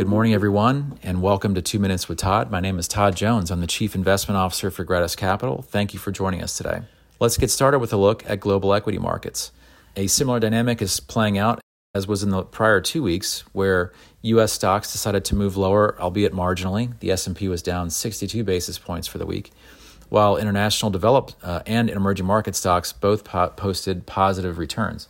Good morning, everyone, and welcome to Two Minutes with Todd. My name is Todd Jones. I'm the Chief Investment Officer for Gratus Capital. Thank you for joining us today. Let's get started with a look at global equity markets. A similar dynamic is playing out as was in the prior two weeks, where U.S. stocks decided to move lower, albeit marginally. The S&P was down 62 basis points for the week, while international developed uh, and emerging market stocks both po- posted positive returns.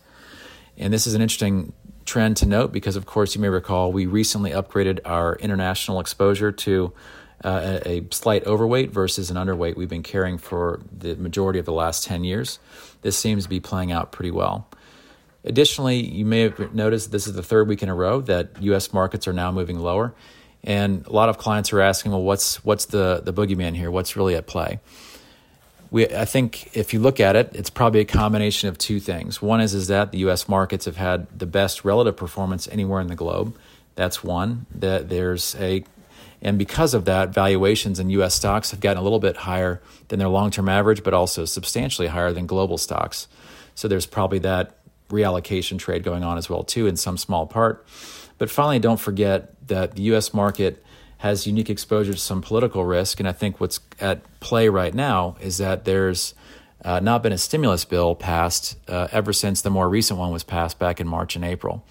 And this is an interesting trend to note because, of course, you may recall we recently upgraded our international exposure to uh, a, slight overweight versus an underweight we've been carrying for the majority of the last 10 years. This seems to be playing out pretty well. Additionally, you may have noticed this is the third week in a row that U.S. markets are now moving lower. And a lot of clients are asking, well, what's, what's the, the boogeyman here? What's really at play? We, I think if you look at it, it's probably a combination of two things. One is is that the U.S. markets have had the best relative performance anywhere in the globe. That's one. That there's a, and because of that, valuations in U.S. stocks have gotten a little bit higher than their long-term average, but also substantially higher than global stocks. So there's probably that reallocation trade going on as well too, in some small part. But finally, don't forget that the U.S. market has unique exposure to some political risk. And I think what's at play right now is that there's uh, not been a stimulus bill passed uh, ever since the more recent one was passed back in March and April.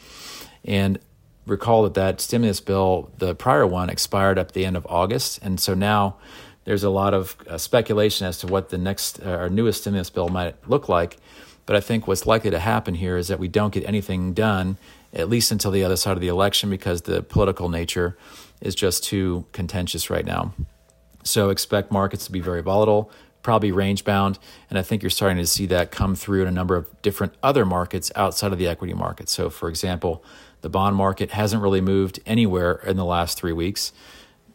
And recall that that stimulus bill, the prior one, expired at the end of August. And so now there's a lot of uh, speculation as to what the next uh, or newest stimulus bill might look like. But I think what's likely to happen here is that we don't get anything done, at least until the other side of the election, because the political nature is just too contentious right now. So expect markets to be very volatile, probably range bound, and I think you're starting to see that come through in a number of different other markets outside of the equity market. So, for example, the bond market hasn't really moved anywhere in the last three weeks.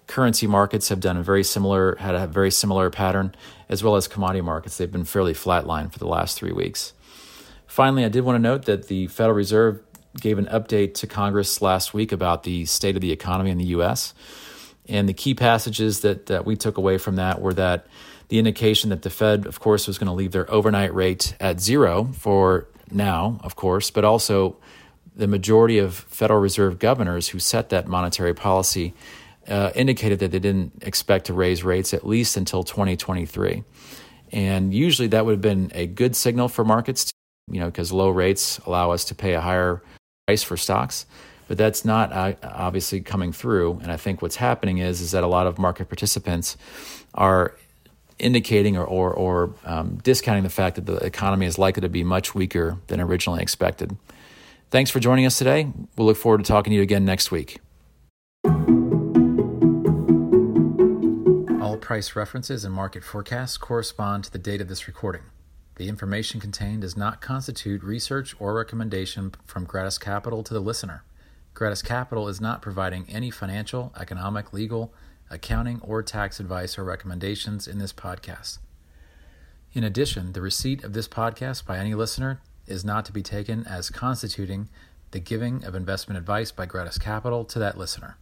Currency markets have done a very similar had a very similar pattern, as well as commodity markets. They've been fairly flatline for the last three weeks. Finally, I did want to note that the Federal Reserve gave an update to Congress last week about the state of the economy in the U.S. And the key passages that, that we took away from that were that the indication that the Fed, of course, was going to leave their overnight rate at zero for now, of course, but also the majority of Federal Reserve governors who set that monetary policy uh, indicated that they didn't expect to raise rates at least until 2023. And usually that would have been a good signal for markets, to, you know, because low rates allow us to pay a higher price for stocks, but that's not uh, obviously coming through. And I think what's happening is is that a lot of market participants are indicating or or, or um, discounting the fact that the economy is likely to be much weaker than originally expected. Thanks for joining us today. We'll look forward to talking to you again next week. All price references and market forecasts correspond to the date of this recording. The information contained does not constitute research or recommendation from Gratus Capital to the listener. Gratus Capital is not providing any financial, economic, legal, accounting, or tax advice or recommendations in this podcast. In addition, the receipt of this podcast by any listener is not to be taken as constituting the giving of investment advice by Gratus Capital to that listener.